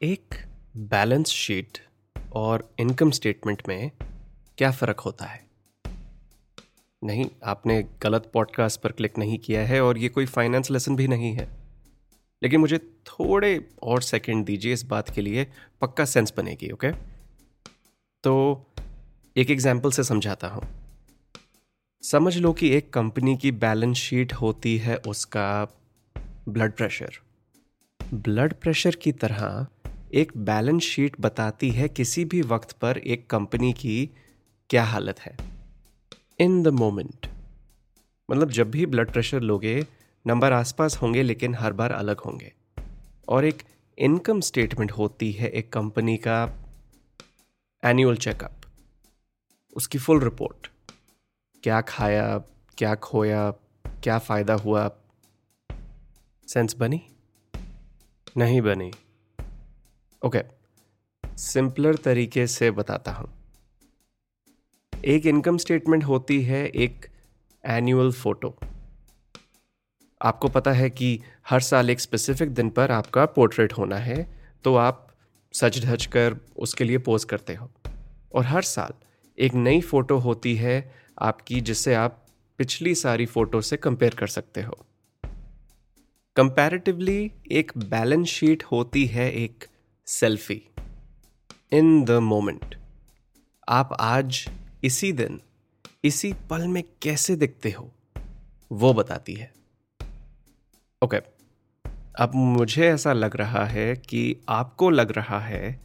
एक balance sheet और income statement में क्या फ़र्क होता है? नहीं, आपने गलत पॉडकास्ट पर क्लिक नहीं किया है और ये कोई फाइनेंस लेसन भी नहीं है। लेकिन मुझे थोड़े और सेकंड दीजिए इस बात के लिए, पक्का सेंस बनेगी ओके तो एक एग्ज़ाम्पल से समझाता हूँ। समझ लो कि एक कंपनी की बैलेंस शीट होती है उसका ब्लड प्रेशर ब्लड प्रेशर की तरह एक बैलेंस शीट बताती है किसी भी वक्त पर एक कंपनी की क्या हालत है। In the moment. मतलब जब भी ब्लड प्रेशर लोगे, नंबर आसपास होंगे लेकिन हर बार अलग होंगे। और एक इनकम स्टेटमेंट होती है एक कंपनी का एनुअल चेकअप उसकी फुल रिपोर्ट क्या खाया, क्या खोया, क्या फ़ायदा हुआ? सेंस बनी? नहीं बनी। ओके सिंपलर तरीके से बताता हूँ। एक इनकम स्टेटमेंट होती है एक एनुअल फ़ोटो आपको पता है कि हर साल एक स्पेसिफिक दिन पर आपका पोर्ट्रेट होना है तो आप सज धज कर उसके लिए पोज करते हो। और हर साल एक नई फ़ोटो होती है आपकी, जिससे आप पिछली सारी फ़ोटो से कंपेयर कर सकते हो। कंपैरेटिवली एक बैलेंस शीट होती है एक सेल्फी। In the moment. आप आज इसी दिन, इसी पल में कैसे दिखते हो? वो बताती है। ओके। okay. अब मुझे ऐसा लग रहा है कि आपको लग रहा है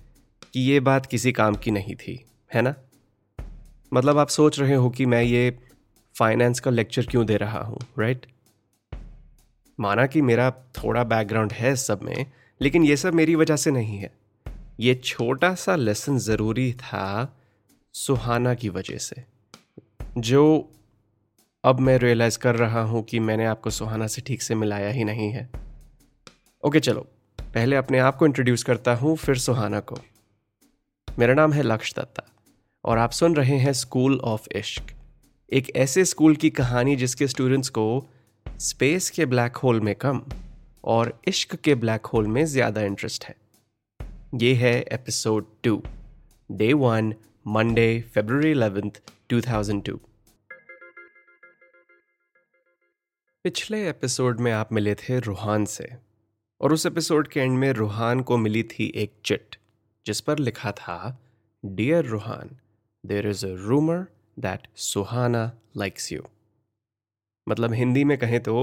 कि ये बात किसी काम की नहीं थी, है ना? मतलब आप सोच रहे हो कि मैं ये फाइनेंस का लेक्चर क्यों दे रहा हूँ राइट माना कि मेरा थोड़ा बैकग्राउंड है सब में लेकिन ये सब मेरी वजह से नहीं है। ये छोटा सा लेसन ज़रूरी था सुहाना की वजह से। जो अब मैं रियलाइज़ कर रहा हूँ कि मैंने आपको सुहाना से ठीक से मिलाया ही नहीं है। ओके चलो। पहले अपने आप को इंट्रोड्यूस करता हूँ, फिर सुहाना को। मेरा नाम है लक्ष्य दत्ता और आप सुन रहे हैं स्कूल ऑफ़ इश्क एक ऐसे स्कूल की कहानी जिसके स्टूडेंट्स को स्पेस के ब्लैक होल में कम और इश्क के ब्लैक होल में ज़्यादा इंटरेस्ट है। ये है episode two day one Monday February eleventh two thousand two पिछले एपिसोड में आप मिले थे रूहान से, और उस एपिसोड के एंड में रूहान को मिली थी एक चिट, जिस पर लिखा था dear Ruhaan there is a rumour that Suhana likes you मतलब हिंदी में कहें तो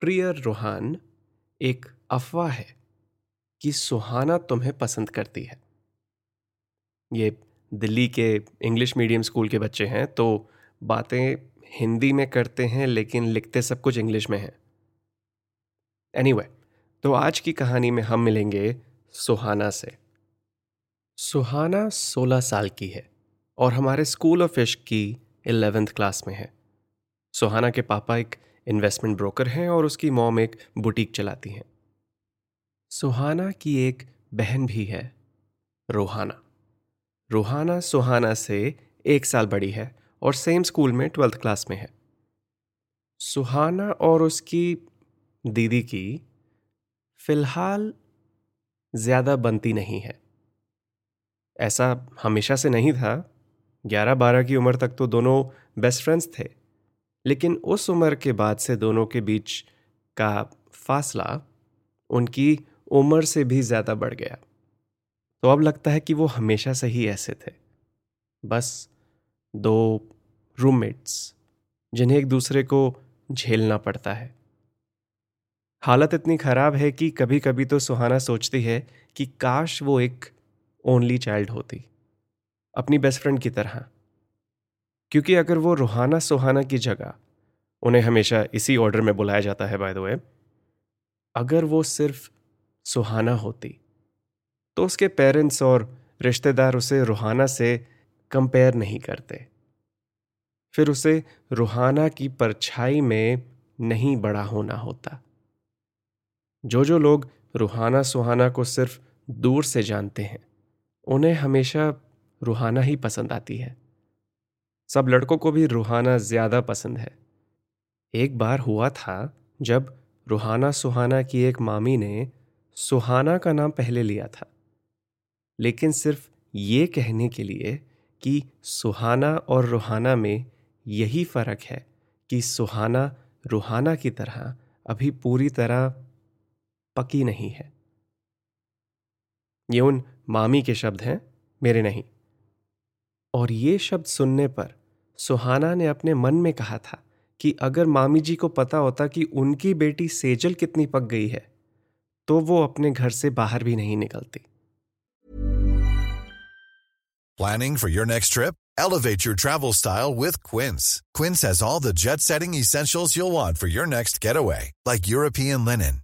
प्रिय रूहान एक अफवाह है कि सुहाना तुम्हें पसंद करती है। ये दिल्ली के इंग्लिश मीडियम स्कूल के बच्चे हैं तो बातें हिंदी में करते हैं लेकिन लिखते सब कुछ इंग्लिश में है। एनीवे anyway, तो आज की कहानी में हम मिलेंगे सुहाना से। सुहाना 16 साल की है और हमारे स्कूल ऑफ़ इश्क की एलेवेंथ क्लास में है। सुहाना के पापा एक इन्वेस्टमेंट ब्रोकर हैं और उसकी मॉम एक बुटीक चलाती हैं। सुहाना की एक बहन भी है, रोहाना। रोहाना सुहाना से एक साल बड़ी है और सेम स्कूल में ट्वेल्थ क्लास में है। सुहाना और उसकी दीदी की फ़िलहाल ज़्यादा बनती नहीं है। ऐसा हमेशा से नहीं था, ग्यारह बारह की उम्र तक तो दोनों बेस्ट फ्रेंड्स थे। लेकिन उस उम्र के बाद से दोनों के बीच का फासला उनकी उम्र से भी ज़्यादा बढ़ गया। तो अब लगता है कि वो हमेशा से ही ऐसे थे। बस दो रूममेट्स जिन्हें एक दूसरे को झेलना पड़ता है। हालत इतनी ख़राब है कि कभी कभी तो सुहाना सोचती है कि काश वो एक ओनली चाइल्ड होती। अपनी बेस्ट फ्रेंड की तरह। क्योंकि अगर वो रूहाना सुहाना की जगह उन्हें हमेशा इसी ऑर्डर में बुलाया जाता है बाय द वे अगर वो सिर्फ़ सुहाना होती तो उसके पेरेंट्स और रिश्तेदार उसे रूहाना से कंपेयर नहीं करते। फिर उसे रूहाना की परछाई में नहीं बड़ा होना होता। जो जो लोग रूहाना सुहाना को सिर्फ़ दूर से जानते हैं, उन्हें हमेशा रूहाना ही पसंद आती है। सब लड़कों को भी रूहाना ज़्यादा पसंद है। एक बार हुआ था, जब रूहाना सुहाना की एक मामी ने सुहाना का नाम पहले लिया था। लेकिन सिर्फ़ ये कहने के लिए कि सुहाना और रूहाना में यही फ़र्क है कि सुहाना रूहाना की तरह अभी पूरी तरह पकी नहीं है। ये उन मामी के शब्द हैं, मेरे नहीं। और ये शब्द सुनने पर सुहाना ने अपने मन में कहा था कि अगर मामी जी को पता होता कि उनकी बेटी सेजल कितनी पक गई है तो वो अपने घर से बाहर भी नहीं निकलती। Planning for your next trip elevate your travel style with Quince Quince has all the jet setting essentials you'll want for your next getaway, like European linen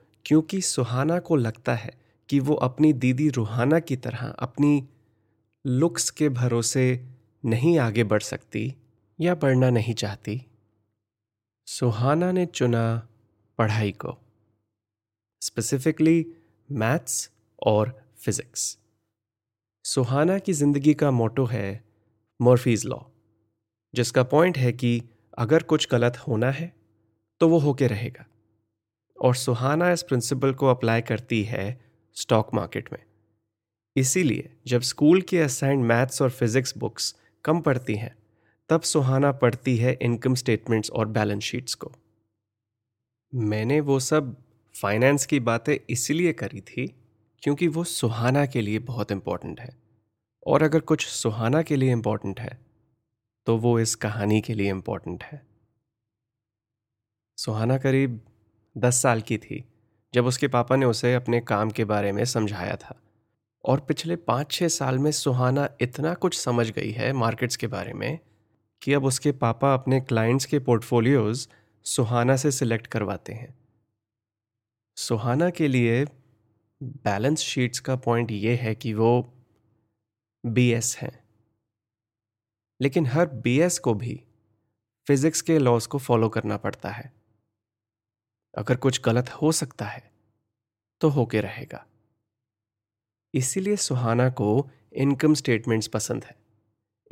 क्योंकि सुहाना को लगता है कि वो अपनी दीदी रूहाना की तरह अपनी लुक्स के भरोसे नहीं आगे बढ़ सकती या बढ़ना नहीं चाहती। सुहाना ने चुना पढ़ाई को स्पेसिफिकली मैथ्स और फिजिक्स सुहाना की ज़िंदगी का मोटो है मॉर्फीज लॉ जिसका पॉइंट है कि अगर कुछ गलत होना है तो वो होके रहेगा। और सुहाना इस प्रिंसिपल को अप्लाई करती है स्टॉक मार्केट में। इसीलिए जब स्कूल की असाइंड मैथ्स और फिजिक्स बुक्स कम पढ़ती हैं, तब सुहाना पढ़ती है इनकम स्टेटमेंट्स और बैलेंस शीट्स को। मैंने वो सब फाइनेंस की बातें इसलिए करी थी क्योंकि वो सुहाना के लिए बहुत इंपॉर्टेंट है। और अगर कुछ सुहाना के लिए इंपॉर्टेंट है तो वो इस कहानी के लिए इंपॉर्टेंट है। सुहाना करीब दस साल की थी, जब उसके पापा ने उसे अपने काम के बारे में समझाया था। और पिछले पाँच छः साल में सुहाना इतना कुछ समझ गई है मार्केट्स के बारे में कि अब उसके पापा अपने क्लाइंट्स के पोर्टफोलियोज सुहाना से सिलेक्ट करवाते हैं। सुहाना के लिए बैलेंस शीट्स का पॉइंट ये है कि वो बीएस हैं। लेकिन हर बीएस को भी फिजिक्स के लॉज को फॉलो करना पड़ता है। अगर कुछ गलत हो सकता है तो होके रहेगा। इसीलिए सुहाना को इनकम स्टेटमेंट्स पसंद है।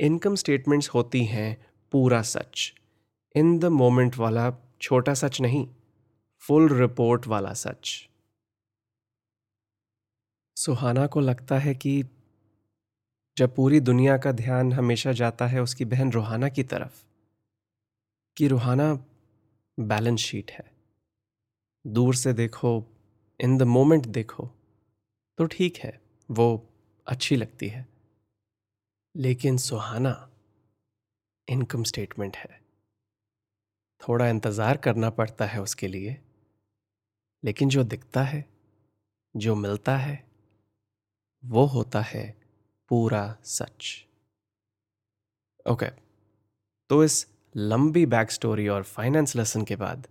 इनकम स्टेटमेंट्स होती हैं पूरा सच। इन द मोमेंट वाला छोटा सच नहीं, फुल रिपोर्ट वाला सच। सुहाना को लगता है कि जब पूरी दुनिया का ध्यान हमेशा जाता है उसकी बहन रूहाना की तरफ़, कि रूहाना बैलेंस शीट है। दूर से देखो इन द मोमेंट देखो तो ठीक है, वो अच्छी लगती है लेकिन सुहाना इनकम स्टेटमेंट है थोड़ा इंतज़ार करना पड़ता है उसके लिए, लेकिन जो दिखता है, जो मिलता है, वो होता है पूरा सच ओके okay. तो इस लंबी बैक स्टोरी और फाइनेंस लेसन के बाद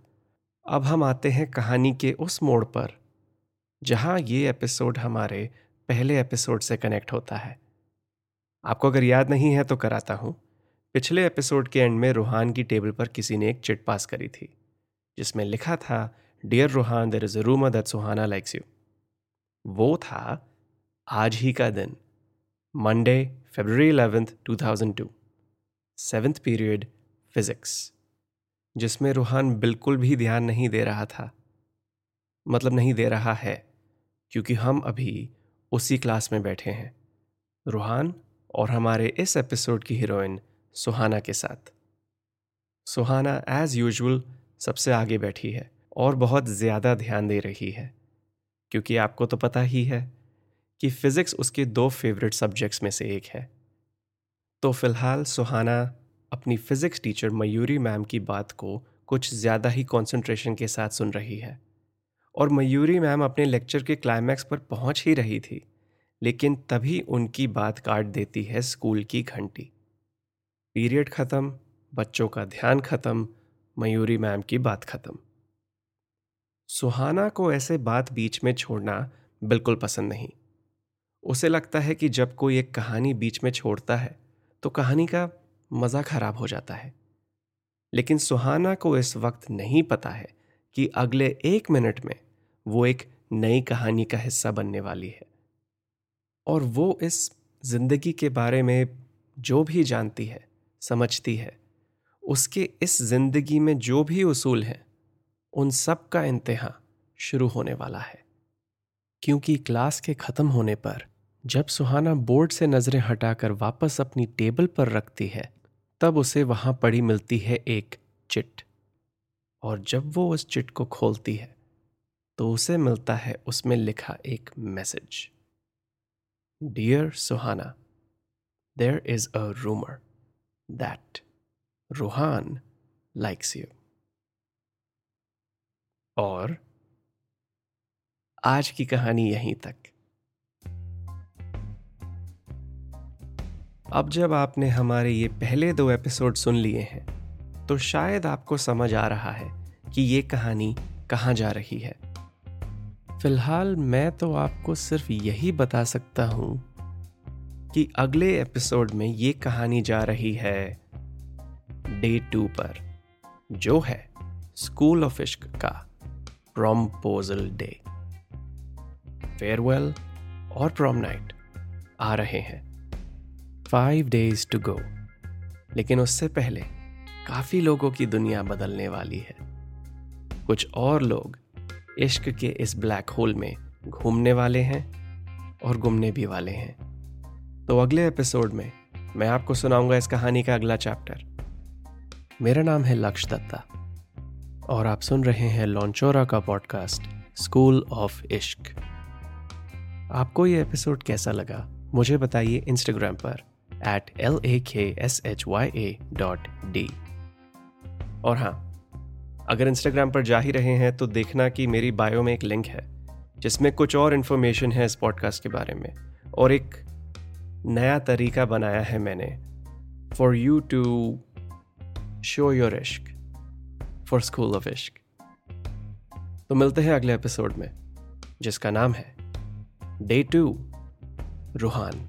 अब हम आते हैं कहानी के उस मोड़ पर, जहाँ ये एपिसोड हमारे पहले एपिसोड से कनेक्ट होता है। आपको अगर याद नहीं है तो कराता हूँ। पिछले एपिसोड के एंड में रूहान की टेबल पर किसी ने एक चिट पास करी थी, जिसमें लिखा था dear Ruhaan there is a rumour that Suhana likes you वो था, आज ही का दिन Monday February eleventh two thousand two seventh period physics जिसमें रूहान बिल्कुल भी ध्यान नहीं दे रहा था। मतलब नहीं दे रहा है, क्योंकि हम अभी उसी क्लास में बैठे हैं, रूहान और हमारे इस एपिसोड की हीरोइन सुहाना के साथ। सुहाना एज यूजुअल सबसे आगे बैठी है और बहुत ज़्यादा ध्यान दे रही है, क्योंकि आपको तो पता ही है कि फिज़िक्स उसके दो फेवरेट सब्जेक्ट्स में से एक है। तो फ़िलहाल सुहाना अपनी फिज़िक्स टीचर मयूरी मैम की बात को कुछ ज़्यादा ही कंसंट्रेशन के साथ सुन रही है। और मयूरी मैम अपने लेक्चर के क्लाइमैक्स पर पहुँच ही रही थी, लेकिन तभी उनकी बात काट देती है स्कूल की घंटी। पीरियड ख़त्म, बच्चों का ध्यान ख़त्म, मयूरी मैम की बात ख़त्म। सुहाना को ऐसे बात बीच में छोड़ना बिल्कुल पसंद नहीं। उसे लगता है कि जब कोई एक कहानी बीच में छोड़ता है तो कहानी का मज़ा खराब हो जाता है। लेकिन सुहाना को इस वक्त नहीं पता है कि अगले एक मिनट में वो एक नई कहानी का हिस्सा बनने वाली है। और वो इस ज़िंदगी के बारे में जो भी जानती है, समझती है, उसके इस ज़िंदगी में जो भी उसूल हैं, उन सब का इंतहा शुरू होने वाला है। क्योंकि क्लास के ख़त्म होने पर जब सुहाना बोर्ड से नज़रें हटाकर वापस अपनी टेबल पर रखती है तब उसे वहाँ पड़ी मिलती है एक चिट। और जब वो उस चिट को खोलती है तो उसे मिलता है उसमें लिखा एक message. Dear Suhana there is a rumour that Ruhaan likes you और आज की कहानी यहीं तक। अब जब आपने हमारे ये पहले दो एपिसोड सुन लिए हैं तो शायद आपको समझ आ रहा है कि ये कहानी कहाँ जा रही है। फ़िलहाल मैं तो आपको सिर्फ़ यही बता सकता हूँ कि अगले एपिसोड में ये कहानी जा रही है डे टू पर, जो है स्कूल ऑफ़ इश्क का प्रोम्पोजल डे। फेयरवेल और प्रोम नाइट आ रहे हैं। फाइव डेज़ टू गो लेकिन उससे पहले काफ़ी लोगों की दुनिया बदलने वाली है। कुछ और लोग इश्क के इस ब्लैक होल में घूमने वाले हैं और गुमने भी वाले हैं। तो अगले एपिसोड में मैं आपको सुनाऊँगा इस कहानी का अगला चैप्टर मेरा नाम है लक्ष्य दत्ता और आप सुन रहे हैं लॉन्चोरा का पॉडकास्ट स्कूल ऑफ़ इश्क आपको ये एपिसोड कैसा लगा? मुझे बताइए इंस्टाग्राम पर। At L A K S H Y A dot D और हाँ अगर इंस्टाग्राम पर जा ही रहे हैं तो देखना कि मेरी बायो में एक लिंक है, जिसमें कुछ और इन्फॉर्मेशन है इस पॉडकास्ट के बारे में। और एक नया तरीका बनाया है मैंने for you to show your ishq for school of ishq तो मिलते हैं अगले एपिसोड में, जिसका नाम है day two Ruhaan